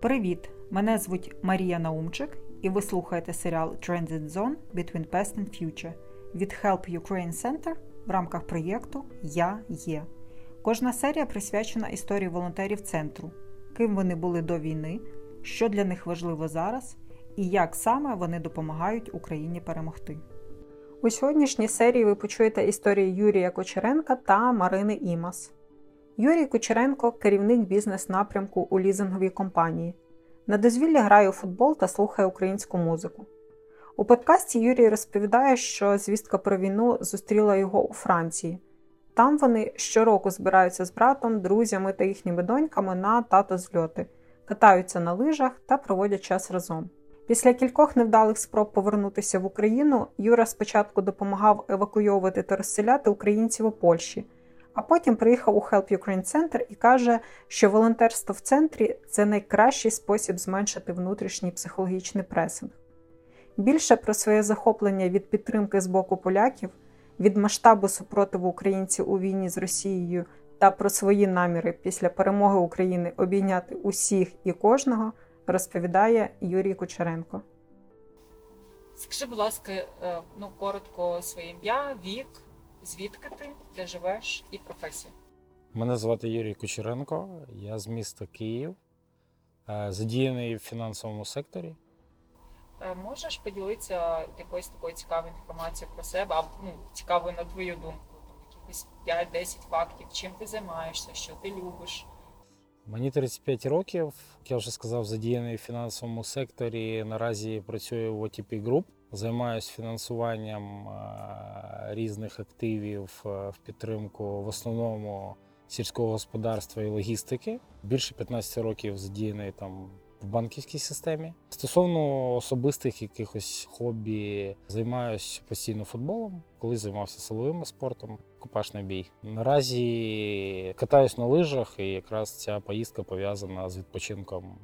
Привіт! Мене звуть Марія Наумчик, і ви слухаєте серіал Transit Zone Between Past and Future від Help Ukraine Center в рамках проєкту Я є. Кожна серія присвячена історії волонтерів центру, ким вони були до війни, що для них важливо зараз, і як саме вони допомагають Україні перемогти. У сьогоднішній серії ви почуєте історії Юрія Кочеренка та Марини Імас. Юрій Кучеренко керівник бізнес-напрямку у лізинговій компанії. На дозвіллі грає у футбол та слухає українську музику. У подкасті Юрій розповідає, що звістка про війну зустріла його у Франції. Там вони щороку збираються з братом, друзями та їхніми доньками на тато зльоти, катаються на лижах та проводять час разом. Після кількох невдалих спроб повернутися в Україну Юра спочатку допомагав евакуйовувати та розселяти українців у Польщі. А потім приїхав у Help Ukraine Center і каже, що волонтерство в центрі це найкращий спосіб зменшити внутрішній психологічний пресинг. Більше про своє захоплення від підтримки з боку поляків, від масштабу супротиву українців у війні з Росією та про свої наміри після перемоги України обійняти усіх і кожного, розповідає Юрій Кучеренко. Скажи, будь ласка, е, ну коротко своє ім'я, вік. Звідки ти, де живеш і професія? Мене звати Юрій Кучеренко, я з міста Київ, е, задіяний в фінансовому секторі. Е, можеш поділитися якоюсь такою цікавою інформацією про себе, а ну, цікавою на твою думку? Якихось 5-10 фактів, чим ти займаєшся, що ти любиш? Мені 35 років, як я вже сказав, задіяний в фінансовому секторі. Наразі працюю в OTP Group. Займаюся фінансуванням різних активів в підтримку в основному сільського господарства і логістики. Більше 15 років задіяний там в банківській системі. Стосовно особистих якихось хобі, займаюся постійно футболом, коли займався силовим спортом, купашний бій. Наразі катаюсь на лижах, і якраз ця поїздка пов'язана з відпочинком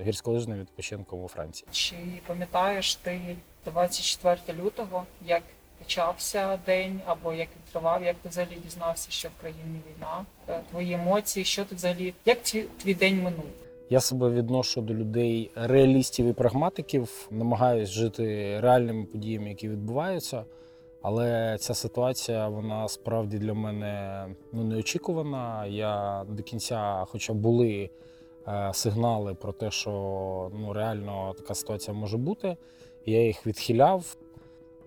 гірськолижним відпочинком у Франції. Чи пам'ятаєш ти 24 лютого, як почався день, або як він тривав, як ти взагалі дізнався, що в країні війна? Е, твої емоції, що ти взагалі, як твій, твій день минув? Я себе відношу до людей реалістів і прагматиків, намагаюсь жити реальними подіями, які відбуваються. Але ця ситуація вона справді для мене ну неочікувана. Я до кінця, хоча були Е, сигнали про те, що ну, реально така ситуація може бути. Я їх відхиляв,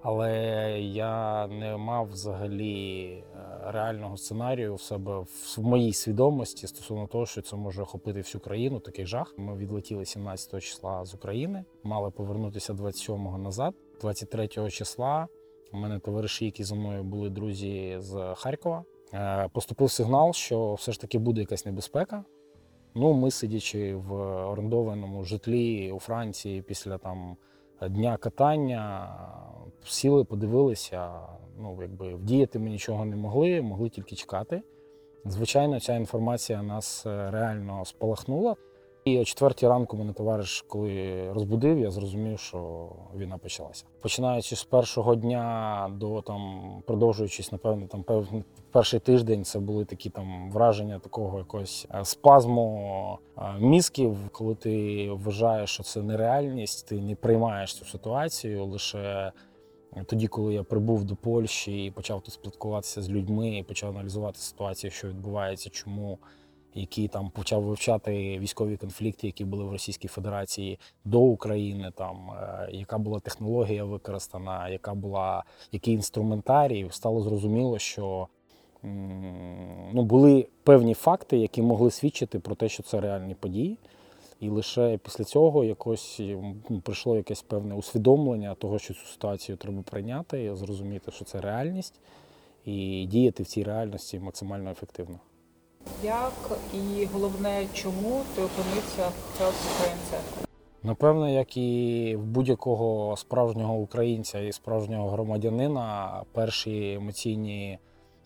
але я не мав взагалі е, реального сценарію в себе в моїй свідомості стосовно того, що це може охопити всю країну. Такий жах. Ми відлетіли 17 числа з України, мали повернутися 27-го назад, 23 числа. У мене товариші, які зі мною були друзі з Харкова. Е, поступив сигнал, що все ж таки буде якась небезпека. Ну, ми, сидячи в орендованому житлі у Франції після там дня катання, сіли, подивилися. Ну, якби вдіяти ми нічого не могли, могли тільки чекати. Звичайно, ця інформація нас е, реально спалахнула. І о четвертій ранку мене товариш, коли розбудив, я зрозумів, що війна почалася. Починаючи з першого дня до там, продовжуючись, напевно, там перший тиждень, це були такі там враження такого якогось е, спазму е, мізків, коли ти вважаєш, що це нереальність, ти не приймаєш цю ситуацію лише. Тоді, коли я прибув до Польщі і почав тут спілкуватися з людьми, і почав аналізувати ситуацію, що відбувається, чому який там почав вивчати військові конфлікти, які були в Російській Федерації до України, там е, яка була технологія використана, яка була який інструментарій, стало зрозуміло, що ну, були певні факти, які могли свідчити про те, що це реальні події. І лише після цього якось прийшло якесь певне усвідомлення того, що цю ситуацію треба прийняти, зрозуміти, що це реальність, і діяти в цій реальності максимально ефективно. Як і головне, чому ти опинився в Health Ukraine Напевно, як і в будь-якого справжнього українця і справжнього громадянина, перші емоційні,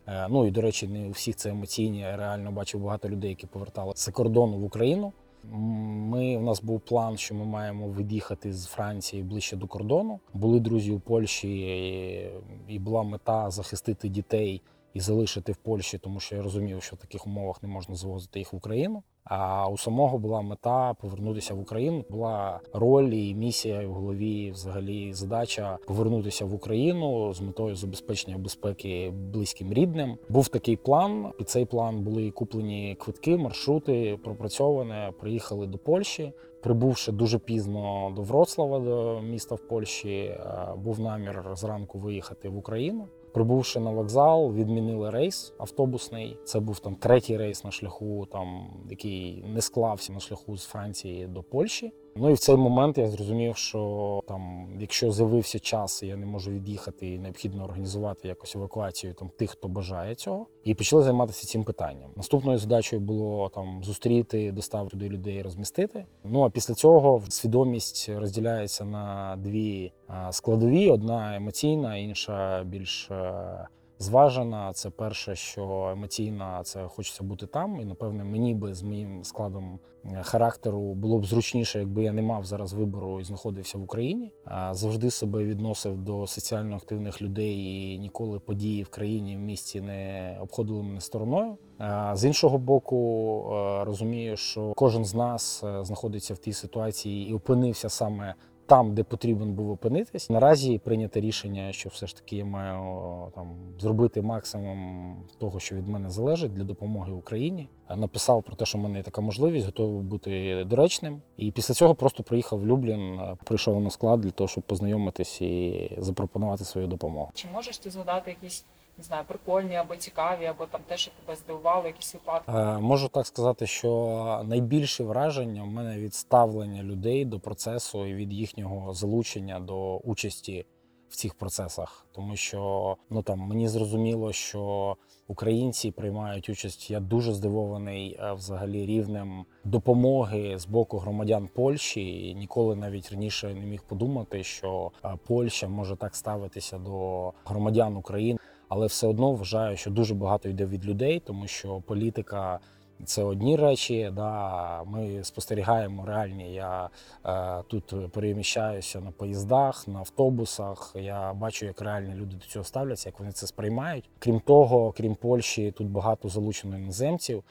е, ну і до речі, не у всіх це емоційні. Я реально бачив багато людей, які поверталися з кордону в Україну. Ми, У нас був план, що ми маємо від'їхати з Франції ближче до кордону. Були друзі у Польщі, і була мета захистити дітей і залишити в Польщі, тому що я розумів, що в таких умовах не можна завозити їх в Україну. А у самого була мета повернутися в Україну. Була роль і місія в голові, взагалі, задача повернутися в Україну з метою забезпечення безпеки близьким рідним. Був такий план. Під цей план були куплені квитки, маршрути пропрацьоване. Приїхали до Польщі. Прибувши дуже пізно до Вроцлава, до міста в Польщі, був намір зранку виїхати в Україну. Прибувши на вокзал, відмінили рейс автобусний. Це був там третій рейс на шляху, там який не склався на шляху з Франції до Польщі. Ну і в цей момент я зрозумів, що там, якщо з'явився час, і я не можу від'їхати, і необхідно організувати якось евакуацію там тих, хто бажає цього, і почали займатися цим питанням. Наступною задачею було там зустріти, доставити до людей, розмістити. Ну а після цього свідомість розділяється на дві складові: одна емоційна, інша більш е, зважена. Це перше, що емоційна, це хочеться бути там. І напевне, мені би з моїм складом е, характеру було б зручніше, якби я не мав зараз вибору і знаходився в Україні. Завжди себе відносив до соціально активних людей і ніколи події в країні в місті не обходили мене стороною. З іншого боку, е, розумію, що кожен з нас знаходиться в тій ситуації і опинився саме там, де потрібен був опинитись. Наразі прийнято рішення, що все ж таки я маю там зробити максимум того, що від мене залежить для допомоги Україні. Написав про те, що в мене є така можливість, готовий бути доречним. І після цього просто приїхав в Люблін, прийшов на склад для того, щоб познайомитись і запропонувати свою допомогу. Чи можеш ти згадати якісь? Не знаю, прикольні або цікаві, або там те, що тебе здивувало, якісь випадки? Е, можу так сказати, що найбільше враження в мене від ставлення людей до процесу і від їхнього залучення до участі в цих процесах, тому що ну там мені зрозуміло, що українці приймають участь. Я дуже здивований е, взагалі рівнем допомоги з боку громадян Польщі. І Ніколи навіть раніше не міг подумати, що е, Польща може так ставитися до громадян України але все одно вважаю, що дуже багато йде від людей, тому що політика. Це одні речі, да ми спостерігаємо реальні. Я е, тут переміщаюся на поїздах, на автобусах. Я бачу, як реальні люди до цього ставляться, як вони це сприймають. Крім того, крім Польщі, тут багато залучено іноземців.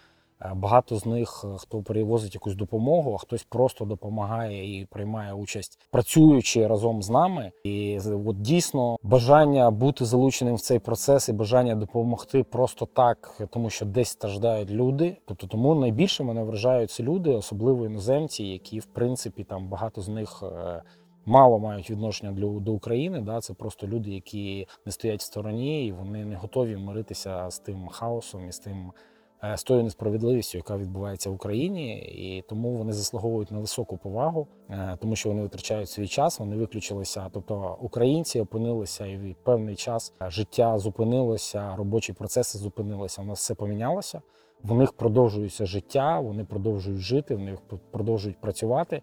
Е, багато з них е, хто перевозить якусь допомогу, а хтось просто допомагає і приймає участь, працюючи разом з нами. І от дійсно бажання бути залученим в цей процес і бажання допомогти просто так, тому що десь страждають люди. Тобто, тому найбільше мене вражають ці люди, особливо іноземці, які в принципі там багато з них. Е, мало мають відношення до до України, да це просто люди, які не стоять в стороні, і вони не готові миритися з тим хаосом і з тим з тою несправедливістю, яка відбувається в Україні, і тому вони заслуговують на високу повагу, е, тому що вони витрачають свій час. Вони виключилися. Тобто українці опинилися і в певний час життя зупинилося, робочі процеси зупинилися. У нас все помінялося. В них продовжується життя, вони продовжують жити, вони продовжують працювати.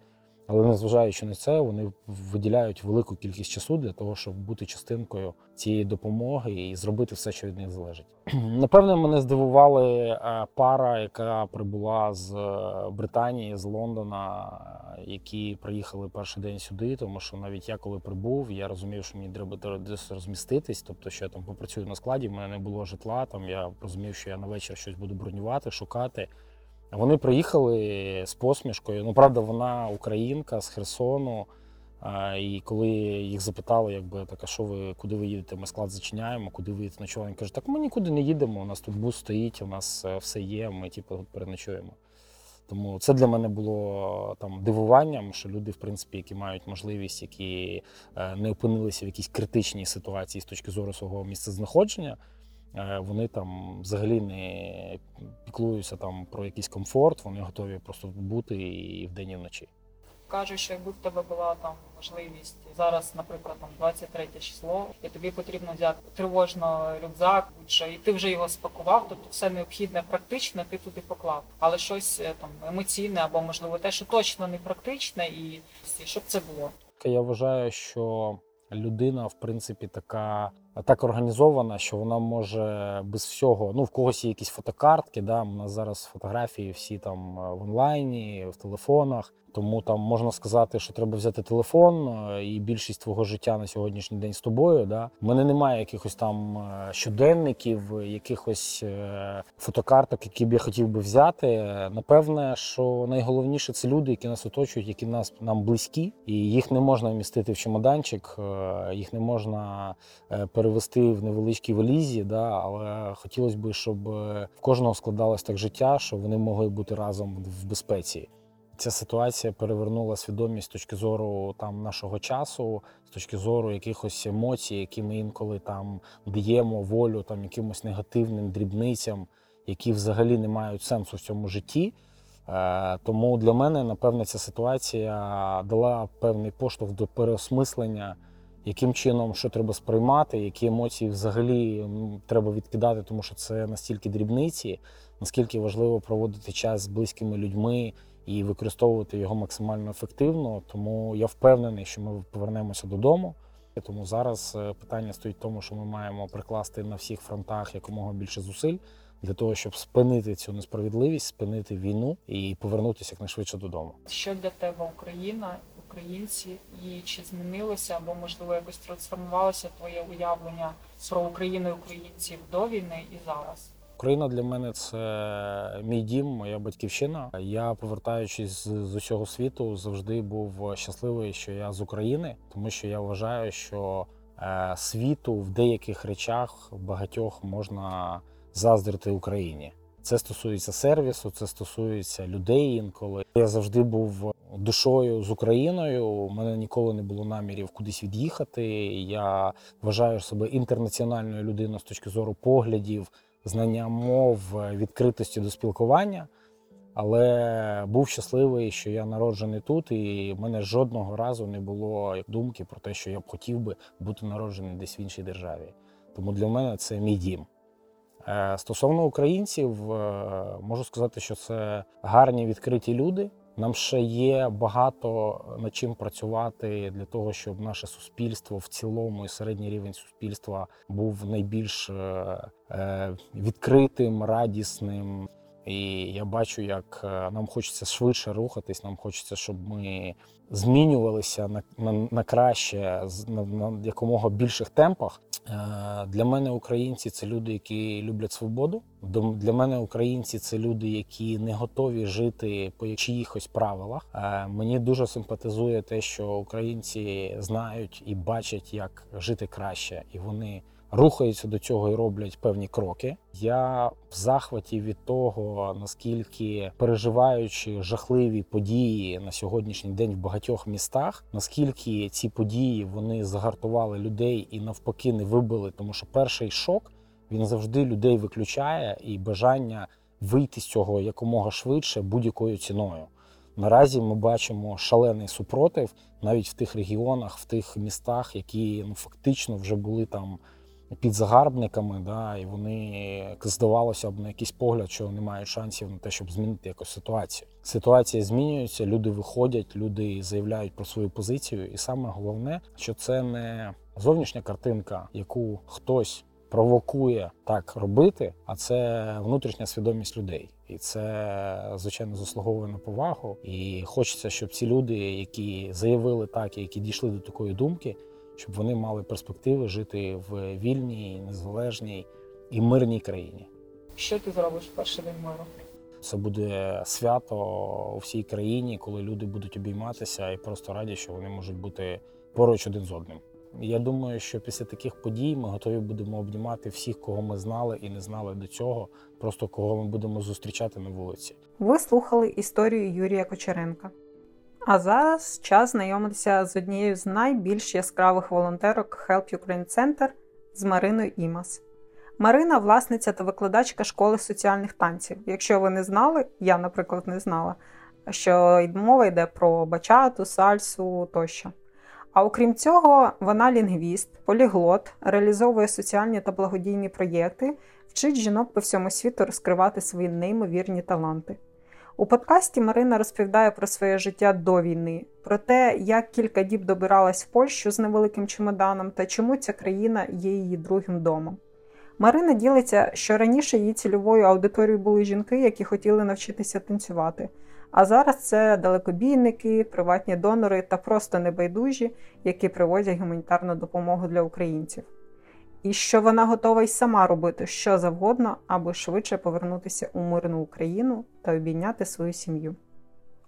Але незважаючи на це, вони виділяють велику кількість часу для того, щоб бути частинкою цієї допомоги і зробити все, що від них залежить. Напевне, мене здивували е, пара, яка прибула з е, Британії, з Лондона, які приїхали перший день сюди. Тому що навіть я коли прибув, я розумів, що мені треба десь розміститись. Тобто, що я там попрацюю на складі, в мене не було житла. Там я розумів, що я на вечір щось буду бронювати, шукати. Вони приїхали з посмішкою. Ну, правда, вона українка з Херсону. І коли їх запитали, якби так, а що ви куди ви їдете? Ми склад зачиняємо, куди ви їдете ночувати? Він каже, так ми нікуди не їдемо. У нас тут бус стоїть, у нас е, все є. Ми типу переночуємо. Тому це для мене було там дивуванням, що люди, в принципі, які мають можливість, які е, не опинилися в якійсь критичній ситуації з точки зору свого місцезнаходження. Е, вони там взагалі не піклуються там про якийсь комфорт, вони готові просто бути і вдень і вночі. Кажуть, що якби в тебе була там можливість зараз, наприклад, там 23 число, і тобі потрібно взяти тривожно рюкзак, будь-що, і ти вже його спакував, тобто все необхідне, практичне, ти туди поклав. Але щось е, там емоційне або можливо те, що точно не практичне, і щоб це було. Я вважаю, що людина, в принципі, така так організована, що вона може без всього. Ну, в когось є якісь фотокартки. Да? У нас зараз фотографії всі там в онлайні, в телефонах. Тому там можна сказати, що треба взяти телефон, е, і більшість твого життя на сьогоднішній день з тобою. Да? У мене немає якихось там е, щоденників, якихось е, фотокарток, які б я хотів би взяти. Напевне, що найголовніше це люди, які нас оточують, які нас нам близькі, і їх не можна вмістити в чемоданчик, їх не можна перевести в невеличкій валізі. Да? Але хотілося б, щоб в кожного складалось так життя, що вони могли бути разом в безпеці. Ця ситуація перевернула свідомість з точки зору там нашого часу, з точки зору якихось емоцій, які ми інколи там даємо волю там якимось негативним дрібницям, які взагалі не мають сенсу в цьому житті. Е, тому для мене, напевне, ця ситуація дала певний поштовх до переосмислення, яким чином що треба сприймати, які емоції взагалі треба відкидати, тому що це настільки дрібниці, наскільки важливо проводити час з близькими людьми і використовувати його максимально ефективно. Тому я впевнений, що ми повернемося додому. Тому зараз е, питання стоїть в тому, що ми маємо прикласти на всіх фронтах якомога більше зусиль для того, щоб спинити цю несправедливість, спинити війну і повернутися якнайшвидше додому. Що для тебе Україна, українці, і чи змінилося або можливо якось трансформувалося твоє уявлення про Україну і українців до війни і зараз? Україна для мене це мій дім, моя батьківщина. Я, повертаючись з усього світу, завжди був щасливий, що я з України, тому що я вважаю, що е, світу в деяких речах багатьох можна заздрити Україні. Це стосується сервісу, це стосується людей інколи. Я завжди був душою з Україною. У мене ніколи не було намірів кудись від'їхати. Я вважаю себе інтернаціональною людиною з точки зору поглядів знання мов, відкритості до спілкування. Але був щасливий, що я народжений тут, і в мене жодного разу не було думки про те, що я б хотів би бути народжений десь в іншій державі. Тому для мене це мій дім. Е, стосовно українців, е, можу сказати, що це гарні відкриті люди. Нам ще є багато над чим працювати для того, щоб наше суспільство в цілому і середній рівень суспільства був найбільш е, відкритим, радісним. І я бачу, як е, нам хочеться швидше рухатись. Нам хочеться, щоб ми змінювалися на на, на краще на, на якомога більших темпах. Е, для мене українці це люди, які люблять свободу. Для мене українці це люди, які не готові жити по чиїхось правилах. Е, мені дуже симпатизує те, що українці знають і бачать, як жити краще, і вони рухаються до цього і роблять певні кроки. Я в захваті від того, наскільки переживаючи жахливі події на сьогоднішній день в багатьох містах, наскільки ці події вони загартували людей і навпаки не вибили, тому що перший шок він завжди людей виключає і бажання вийти з цього якомога швидше будь-якою ціною. Наразі ми бачимо шалений супротив навіть в тих регіонах, в тих містах, які ну фактично вже були там під загарбниками, да, і вони здавалося б на якийсь погляд, що не мають шансів на те, щоб змінити якусь ситуацію. Ситуація змінюється, люди виходять, люди заявляють про свою позицію, і саме головне, що це не зовнішня картинка, яку хтось провокує так робити, а це внутрішня свідомість людей. І це звичайно заслуговує на повагу. І хочеться, щоб ці люди, які заявили так, і які дійшли до такої думки, щоб вони мали перспективи жити в вільній, незалежній і мирній країні. Що ти зробиш в перший день миру? Це буде свято у всій країні, коли люди будуть обійматися і просто раді, що вони можуть бути поруч один з одним. Я думаю, що після таких подій ми готові будемо обнімати всіх, кого ми знали і не знали до цього, просто кого ми будемо зустрічати на вулиці. Ви слухали історію Юрія Кочеренка. А зараз час знайомитися з однією з найбільш яскравих волонтерок Help Ukraine Center з Мариною Імас. Марина власниця та викладачка школи соціальних танців. Якщо ви не знали, я, наприклад, не знала, що мова йде про бачату, сальсу тощо. А окрім цього, вона лінгвіст, поліглот, реалізовує соціальні та благодійні проєкти, вчить жінок по всьому світу розкривати свої неймовірні таланти. У подкасті Марина розповідає про своє життя до війни, про те, як кілька діб добиралась в Польщу з невеликим чемоданом та чому ця країна є її другим домом. Марина ділиться, що раніше її цільовою аудиторією були жінки, які хотіли навчитися танцювати. А зараз це далекобійники, приватні донори та просто небайдужі, які привозять гуманітарну допомогу для українців. І що вона готова й сама робити що завгодно, аби швидше повернутися у мирну Україну та обійняти свою сім'ю.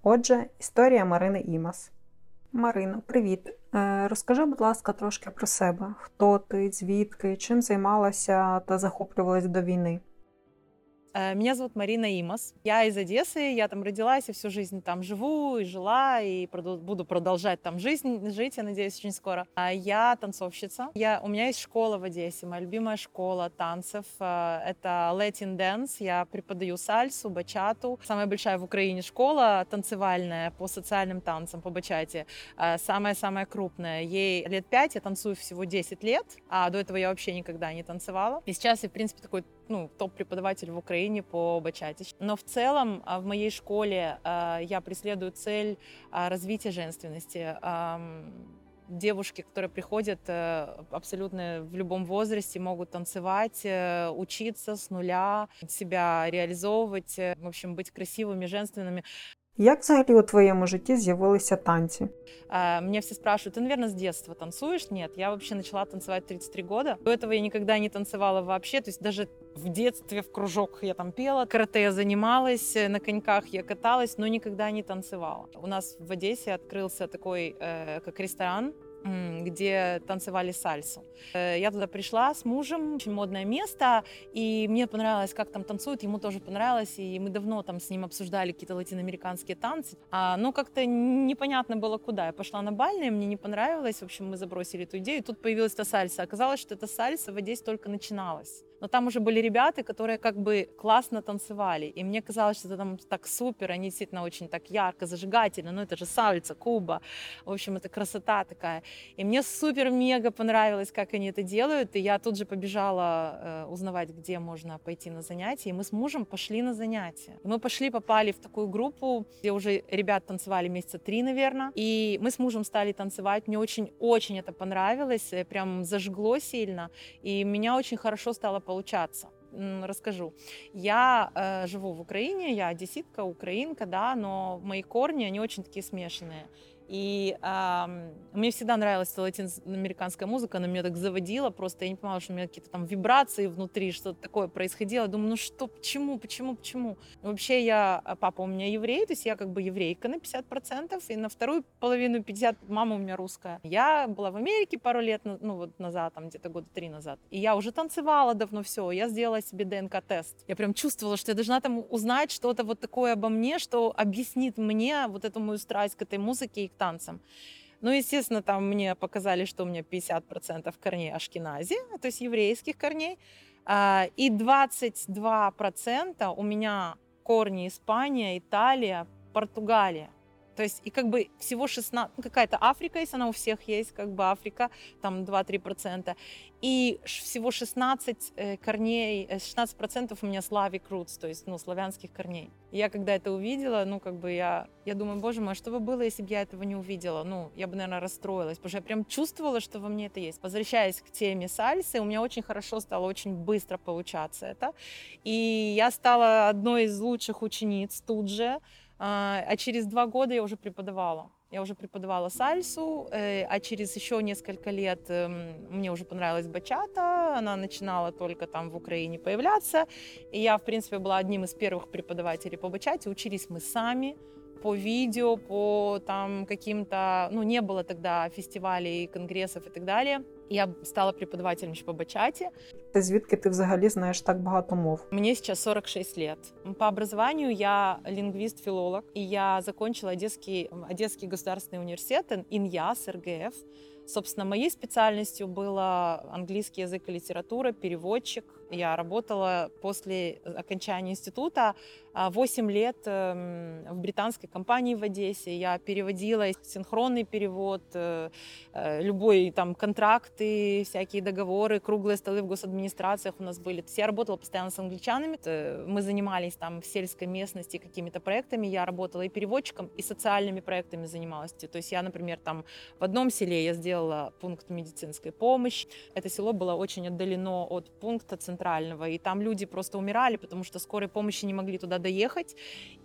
Отже, історія Марини Імас. Марино, привіт! Е, розкажи, будь ласка, трошки про себе. Хто ти, звідки, чим займалася та захоплювалась до війни? Э, меня зовут Марина Имас. Я из Одессы, я там родилась и всю жизнь там живу и жила, и буду продолжать там жизнь, жить, я надеюсь, очень скоро. А я танцовщица. Я, у меня есть школа в Одессе, моя любимая школа танцев. Э, это Latin Dance. Я преподаю сальсу, бачату. Самая большая в Украине школа танцевальная по социальным танцам, по бачате. Э, самая-самая крупная. Ей лет пять, я танцую всего 10 лет, а до этого я вообще никогда не танцевала. И сейчас я, в принципе, такой ну, топ-преподаватель в Украине по бачате. Но в целом а, в моей школе а, я преследую цель а, развития женственности девушки, которые приходят э, абсолютно в любом возрасте, могут танцевать, э, учиться с нуля, себя реализовывать, э, в общем, быть красивыми, женственными. Як взагалі у твоєму житті з'явилися танці? А, меня все спрашивают, ты, наверное, с детства танцуешь? Нет, я вообще начала танцевать 33 года. До этого я никогда не танцевала вообще, то есть даже в детстве в кружок я там пела, карате я занималась, на коньках я каталась, но никогда не танцевала. У нас в Одессе открылся такой, э, как ресторан, где танцевали сальсу. Э, я туда пришла с мужем, очень модное место, и мне понравилось, как там танцуют, ему тоже понравилось, и мы давно там с ним обсуждали какие-то латиноамериканские танцы, а, но как-то непонятно было куда. Я пошла на бальные, мне не понравилось, в общем, мы забросили эту идею, и тут появилась эта сальса. Оказалось, что эта сальса в Одессе только начиналась Но там уже были ребята, которые как бы классно танцевали, и мне казалось, что это там так супер, они действительно очень так ярко, зажигательно, ну это же сальца, куба, в общем, это красота такая. И мне супер-мега понравилось, как они это делают, и я тут же побежала э, узнавать, где можно пойти на занятия, и мы с мужем пошли на занятия. И мы пошли, попали в такую группу, где уже ребят танцевали месяца три, наверное, и мы с мужем стали танцевать, мне очень-очень это понравилось, э, прям зажгло сильно, и меня очень хорошо стало получаться. Расскажу. Я э, живу в Украине, я одесситка, украинка, да, но мои корни, они очень такие смешанные. И э, мне всегда нравилась латиноамериканская музыка, она меня так заводила, просто я не понимала, что у меня какие-то там вибрации внутри, что-то такое происходило. Думаю, ну что, почему, почему, почему? Вообще я, а, папа у меня еврей, то есть я как бы еврейка на 50%, и на вторую половину 50 мама у меня русская. Я была в Америке пару лет, ну вот назад, там где-то года три назад, и я уже танцевала давно все, я сделала себе ДНК-тест. Я прям чувствовала, что я должна там узнать что-то вот такое обо мне, что объяснит мне вот эту мою страсть к этой музыке и к танцам. Ну, естественно, там мне показали, что у меня 50% корней ашкенази, то есть еврейских корней, а, и 22% у меня корни Испания, Италия, Португалия. То есть и как бы всего 16, ну, какая-то Африка, если она у всех есть, как бы Африка, там 2-3%. И всего 16 э, корней, 16% э, у меня Slavic roots, то есть, ну, славянских корней. Я когда это увидела, ну, как бы я, я думаю, боже мой, а что бы было, если бы я этого не увидела? Ну, я бы, наверное, расстроилась, потому что я прям чувствовала, что во мне это есть. Возвращаясь к теме сальсы, у меня очень хорошо стало, очень быстро получаться это. И я стала одной из лучших учениц тут же, а, а через два года я уже преподавала. Я уже преподавала сальсу, э, а через еще несколько лет эм, мне уже понравилась бачата, она начинала только там в Украине появляться, и я, в принципе, была одним из первых преподавателей по бачате, учились мы сами, по видео, по там каким-то, ну, не было тогда фестивалей, конгрессов и так далее. Я стала преподавателем по бачате. Ты звідки ты взагалі знаешь так багато мов? Мне сейчас 46 лет. По образованию я лингвист-филолог, и я закончила Одесский, Одесский государственный университет, ИНЯС, РГФ. Собственно, моей специальностью было английский язык и литература, переводчик. Я работала после окончания института 8 а, лет эм, в британской компании в Одессе. Я переводила синхронный перевод, э, э, любой там контракты, всякие договоры, круглые столы в госадминистрациях у нас были. То есть я работала постоянно с англичанами. Мы занимались там в сельской местности какими-то проектами. Я работала и переводчиком, и социальными проектами занималась. То есть я, например, там в одном селе я сделала пункт медицинской помощи. Это село было очень отдалено от пункта центрального, и там люди просто умирали, потому что скорой помощи не могли туда доехать,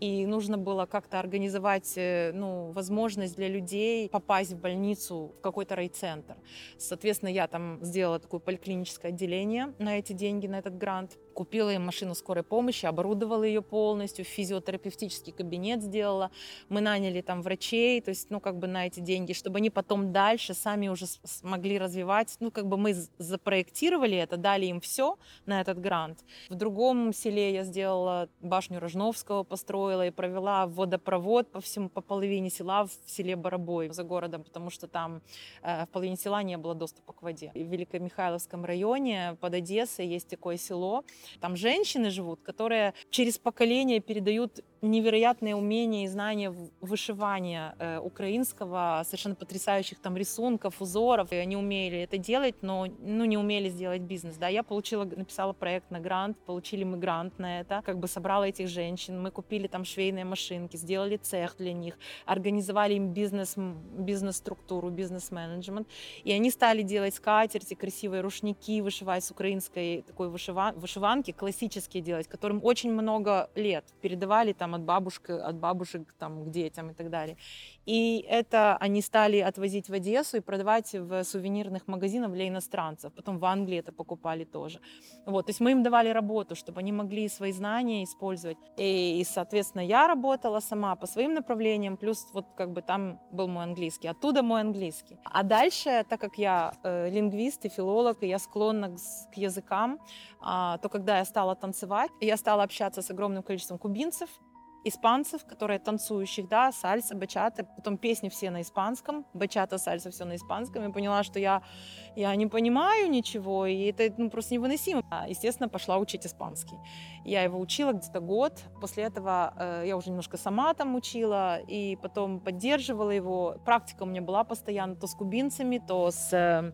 и нужно было как-то организовать э, ну, возможность для людей попасть в больницу, в какой-то райцентр. Соответственно, я там сделала такое поликлиническое отделение на эти деньги, на этот грант купила им машину скорой помощи, оборудовала ее полностью, физиотерапевтический кабинет сделала. Мы наняли там врачей, то есть, ну, как бы на эти деньги, чтобы они потом дальше сами уже смогли развивать. Ну, как бы мы запроектировали это, дали им все на этот грант. В другом селе я сделала башню Рожновского, построила и провела водопровод по всему, по половине села в селе Боробой за городом, потому что там э, в половине села не было доступа к воде. В Великомихайловском районе под Одессой есть такое село, там женщины живут, которые через поколение передают невероятные умения и знания вышивания э, украинского, совершенно потрясающих там рисунков, узоров. И они умели это делать, но ну, не умели сделать бизнес. Да, я получила, написала проект на грант, получили мы грант на это, как бы собрала этих женщин, мы купили там швейные машинки, сделали цех для них, организовали им бизнес, бизнес-структуру, бизнес-менеджмент. И они стали делать скатерти, красивые рушники, вышивать с украинской такой вышива, вышиванки, классические делать, которым очень много лет. Передавали там от бабушки, от бабушек там, к детям и так далее. И это они стали отвозить в Одессу и продавать в сувенирных магазинах для иностранцев. Потом в Англии это покупали тоже. Вот, то есть мы им давали работу, чтобы они могли свои знания использовать. И, и соответственно, я работала сама по своим направлениям, плюс вот как бы там был мой английский. Оттуда мой английский. А дальше, так как я э, лингвист и филолог, и я склонна к, к языкам, э, то когда я стала танцевать, я стала общаться с огромным количеством кубинцев, испанцев, которые танцующих, да, сальса, бачата, потом песни все на испанском, бачата, сальса, все на испанском, и поняла, что я, я не понимаю ничего, и это ну, просто невыносимо. Естественно, пошла учить испанский. Я его учила где-то год, после этого э, я уже немножко сама там учила, и потом поддерживала его. Практика у меня была постоянно то с кубинцами, то с э, Э,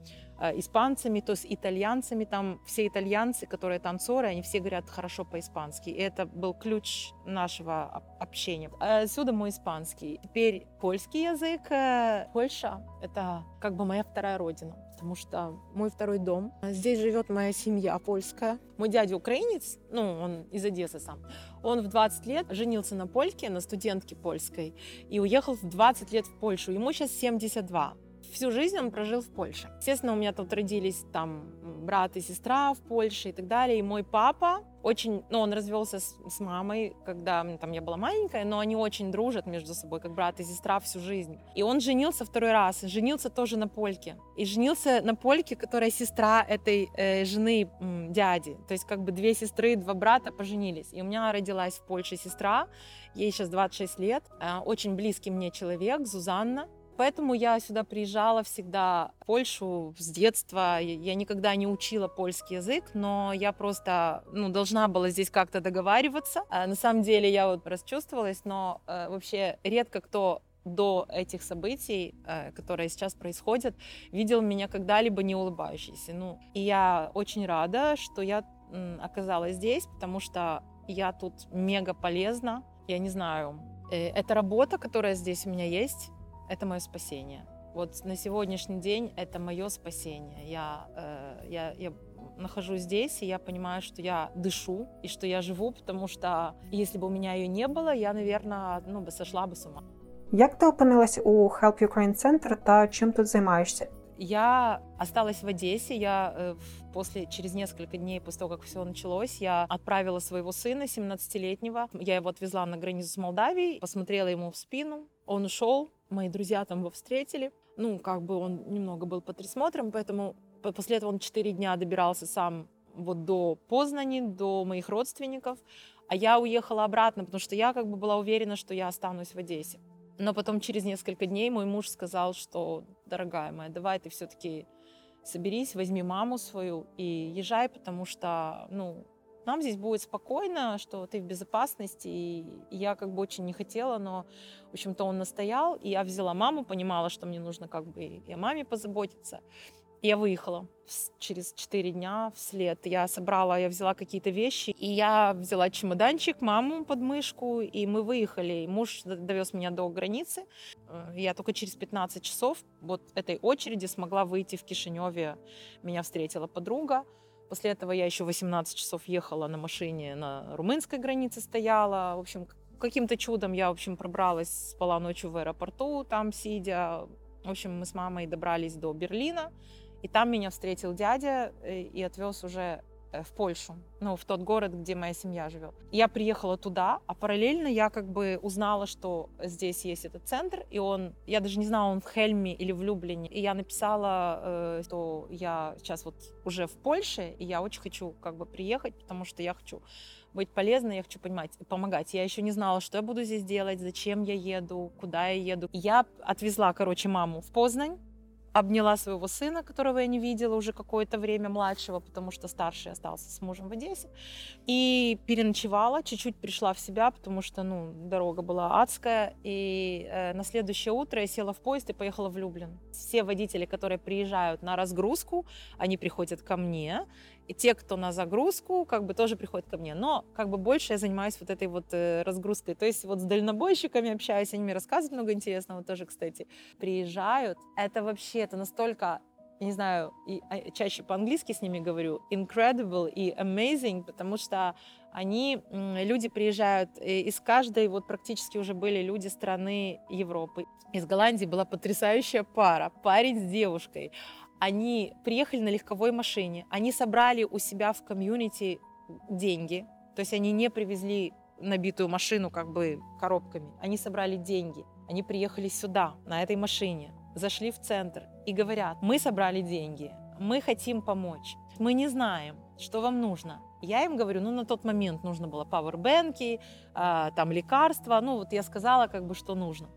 испанцами, то с итальянцами. Там все итальянцы, которые танцоры, они все говорят хорошо по-испански. И это был ключ нашего общения. Отсюда мой испанский. Теперь польский язык. Э, Польша — это как бы моя вторая родина потому что мой второй дом. Здесь живет моя семья польская. Мой дядя украинец, ну, он из Одессы сам. Он в 20 лет женился на польке, на студентке польской, и уехал в 20 лет в Польшу. Ему сейчас 72 всю жизнь он прожил в Польше. Естественно, у меня тут родились там брат и сестра в Польше и так далее. И мой папа очень, ну, он развелся с, с мамой, когда там я была маленькая, но они очень дружат между собой, как брат и сестра всю жизнь. И он женился второй раз, женился тоже на польке. И женился на польке, которая сестра этой э, жены м, дяди. То есть как бы две сестры, два брата поженились. И у меня родилась в Польше сестра, ей сейчас 26 лет, э, очень близкий мне человек, Зузанна. Поэтому я сюда приезжала всегда в Польшу с детства. Я никогда не учила польский язык, но я просто ну, должна была здесь как-то договариваться. А на самом деле я вот расчувствовалась, но э, вообще редко кто до этих событий, э, которые сейчас происходят, видел меня когда-либо не улыбающейся. Ну, и я очень рада, что я оказалась здесь, потому что я тут мега полезна. Я не знаю, э, это работа, которая здесь у меня есть, это мое спасение. Вот на сегодняшний день это мое спасение. Я, э, я, я нахожусь здесь, и я понимаю, что я дышу, и что я живу, потому что если бы у меня ее не было, я, наверное, ну, бы сошла бы с ума. Як ти опинилась у Help Ukraine Center та чим тут займаєшся? Я осталась в Одессе. Я э, после, через несколько дней после того, как все началось, я отправила своего сына, 17-летнего. Я его отвезла на границу с Молдавией, посмотрела ему в спину. Он ушел, мои друзья там его встретили. Ну, как бы он немного был под присмотром, поэтому после этого он четыре дня добирался сам вот до Познани, до моих родственников, а я уехала обратно, потому что я как бы была уверена, что я останусь в Одессе. Но потом через несколько дней мой муж сказал, что, дорогая моя, давай ты все-таки соберись, возьми маму свою и езжай, потому что, ну, нам здесь будет спокойно, что ты в безопасности. И я как бы очень не хотела, но, в общем-то, он настоял. И я взяла маму, понимала, что мне нужно как бы и о маме позаботиться. Я выехала через 4 дня вслед. Я собрала, я взяла какие-то вещи, и я взяла чемоданчик, маму под мышку, и мы выехали. Муж довез меня до границы. Э, я только через 15 часов вот этой очереди смогла выйти в Кишиневе. Меня встретила подруга. После этого я еще 18 часов ехала на машине на румынской границе стояла. В общем, каким-то чудом я, в общем, пробралась, спала ночью в аэропорту, там сидя. В общем, мы с мамой добрались до Берлина. И там меня встретил дядя э, и отвез уже в Польшу, ну, в тот город, где моя семья живет. Я приехала туда, а параллельно я как бы узнала, что здесь есть этот центр, и он, я даже не знала, он в Хельме или в Люблине. И я написала, э, что я сейчас вот уже в Польше, и я очень хочу как бы приехать, потому что я хочу быть полезной, я хочу понимать, помогать. Я еще не знала, что я буду здесь делать, зачем я еду, куда я еду. Я отвезла, короче, маму в Познань, обняла своего сына, которого я не видела уже какое-то время, младшего, потому что старший остался с мужем в Одессе. И переночевала, чуть-чуть пришла в себя, потому что, ну, дорога была адская. И э, на следующее утро я села в поезд и поехала в Люблин. Все водители, которые приезжают на разгрузку, они приходят ко мне, и те, кто на загрузку, как бы тоже приходят ко мне. Но как бы больше я занимаюсь вот этой вот э, разгрузкой. То есть вот с дальнобойщиками общаюсь, они мне рассказывают много интересного тоже, кстати. Приезжают, это вообще, это настолько не знаю, и а, чаще по-английски с ними говорю, incredible и amazing, потому что они, люди приезжают из каждой, вот практически уже были люди страны Европы. Из Голландии была потрясающая пара, парень с девушкой они приехали на легковой машине, они собрали у себя в комьюнити деньги, то есть они не привезли набитую машину как бы коробками, они собрали деньги, они приехали сюда на этой машине, зашли в центр и говорят, мы собрали деньги, мы хотим помочь, мы не знаем, что вам нужно. Я им говорю, ну на тот момент нужно было пауэрбэнки, э, там лекарства, ну вот я сказала как бы, что нужно.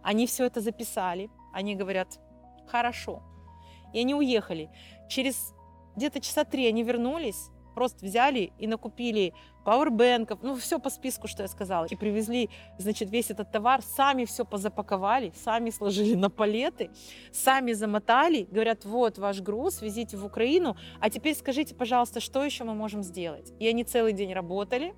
Они все это записали, они говорят, хорошо, и они уехали. Через где-то часа три они вернулись, просто взяли и накупили пауэрбэнков, ну, все по списку, что я сказала. И привезли, значит, весь этот товар, сами все позапаковали, сами сложили на палеты, сами замотали, говорят, вот ваш груз, везите в Украину, а теперь скажите, пожалуйста, что еще мы можем сделать? И они целый день работали,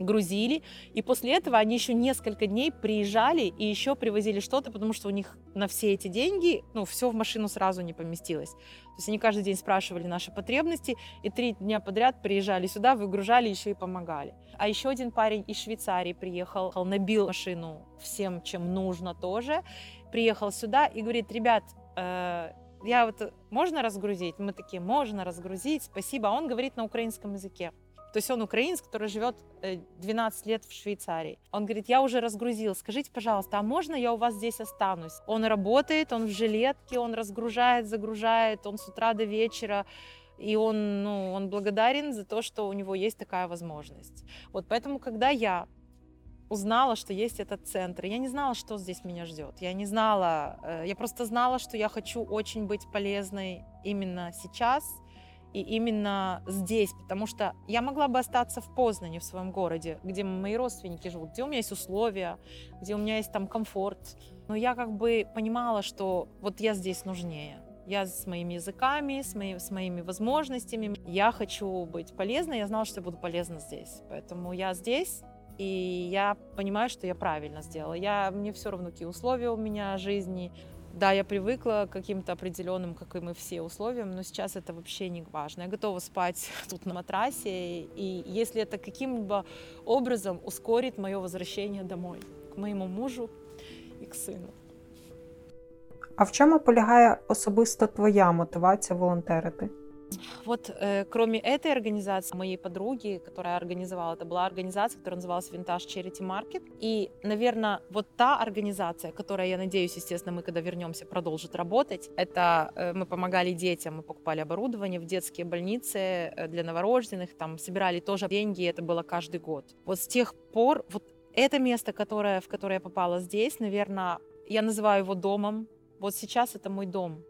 грузили, и после этого они еще несколько дней приезжали и еще привозили что-то, потому что у них на все эти деньги, ну, все в машину сразу не поместилось. То есть они каждый день спрашивали наши потребности, и три дня подряд приезжали сюда, выгружали, еще и помогали. А еще один парень из Швейцарии приехал, набил машину всем, чем нужно тоже, приехал сюда и говорит, ребят, э, я вот, можно разгрузить? Мы такие, можно разгрузить, спасибо. А он говорит на украинском языке. То есть он украинец, который живет 12 э, лет в Швейцарии. Он говорит, я уже разгрузил, скажите, пожалуйста, а можно я у вас здесь останусь? Он работает, он в жилетке, он разгружает, загружает, он с утра до вечера и он, ну, он благодарен за то, что у него есть такая возможность. Вот поэтому, когда я узнала, что есть этот центр, я не знала, что здесь меня ждет. Я не знала, э, я просто знала, что я хочу очень быть полезной именно сейчас – и именно здесь, потому что я могла бы остаться в Познане, в своем городе, где мои родственники живут, где у меня есть условия, где у меня есть там комфорт. Но я как бы понимала, что вот я здесь нужнее. Я с моими языками, с, мои, с моими возможностями. Я хочу быть полезной, я знала, что я буду полезна здесь. Поэтому я здесь, и я понимаю, что я правильно сделала. Я, мне все равно, какие условия у меня жизни, да, я привыкла к каким-то определенным, как и мы все, условиям, но сейчас это вообще не важно. Я готова спать тут на матрасе, и если это каким-либо образом ускорит мое возвращение домой, к моему мужу і к сину. А в чому полягає особисто твоя мотивація волонтерити? Вот э, кроме этой организации, моей подруги, которая организовала, это была организация, которая называлась Vintage Charity Market. И, наверное, вот та организация, которая, я надеюсь, естественно, мы когда вернемся, продолжит работать, это э, мы помогали детям, мы покупали оборудование в детские больницы э, для новорожденных, там собирали тоже деньги, это было каждый год. Вот с тех пор, вот Это место, которое, в которое я попала здесь, наверное, я называю его домом. Вот сейчас это мой дом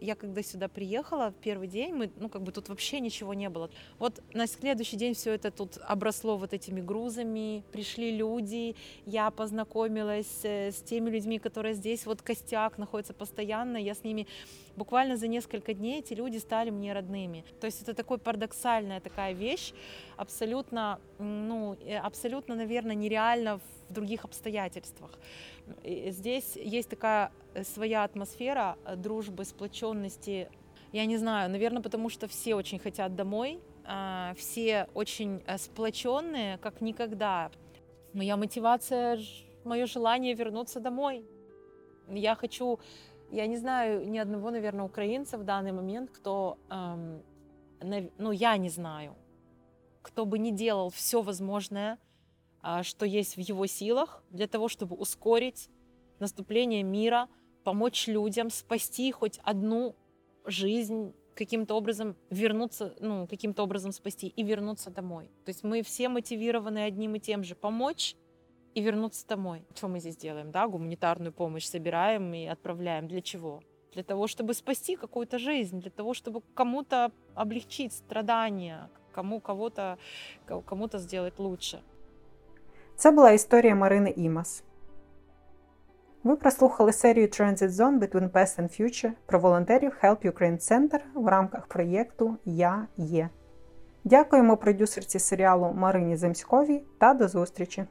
я когда сюда приехала в первый день, мы, ну, как бы тут вообще ничего не было. Вот на следующий день все это тут обросло вот этими грузами, пришли люди, я познакомилась э, с теми людьми, которые здесь, вот костяк находится постоянно, я с ними буквально за несколько дней эти люди стали мне родными. То есть это такой парадоксальная такая вещь, абсолютно, ну, э, абсолютно, наверное, нереально в других обстоятельствах. Здесь есть такая э, своя атмосфера э, дружбы, сплоченности. Я не знаю, наверное, потому что все очень хотят домой, а, все очень э, сплоченные, как никогда. Моя мотивация, мое желание вернуться домой. Я хочу, я не знаю ни одного, наверное, украинца в данный момент, кто, эм, ну, я не знаю, кто бы не делал все возможное, что есть в его силах для того, чтобы ускорить наступление мира, помочь людям, спасти хоть одну жизнь, каким-то образом вернуться, ну, каким-то образом спасти и вернуться домой. То есть мы все мотивированы одним и тем же помочь и вернуться домой. Что мы здесь делаем, да? Гуманитарную помощь собираем и отправляем. Для чего? Для того, чтобы спасти какую-то жизнь, для того, чтобы кому-то облегчить страдания, кому кого-то кому-то сделать лучше. Це була історія Марини Імас. Ви прослухали серію Transit Zone Between Past and Future про волонтерів Help Ukraine Center в рамках проєкту Я є. Дякуємо продюсерці серіалу Марині Земськовій та до зустрічі!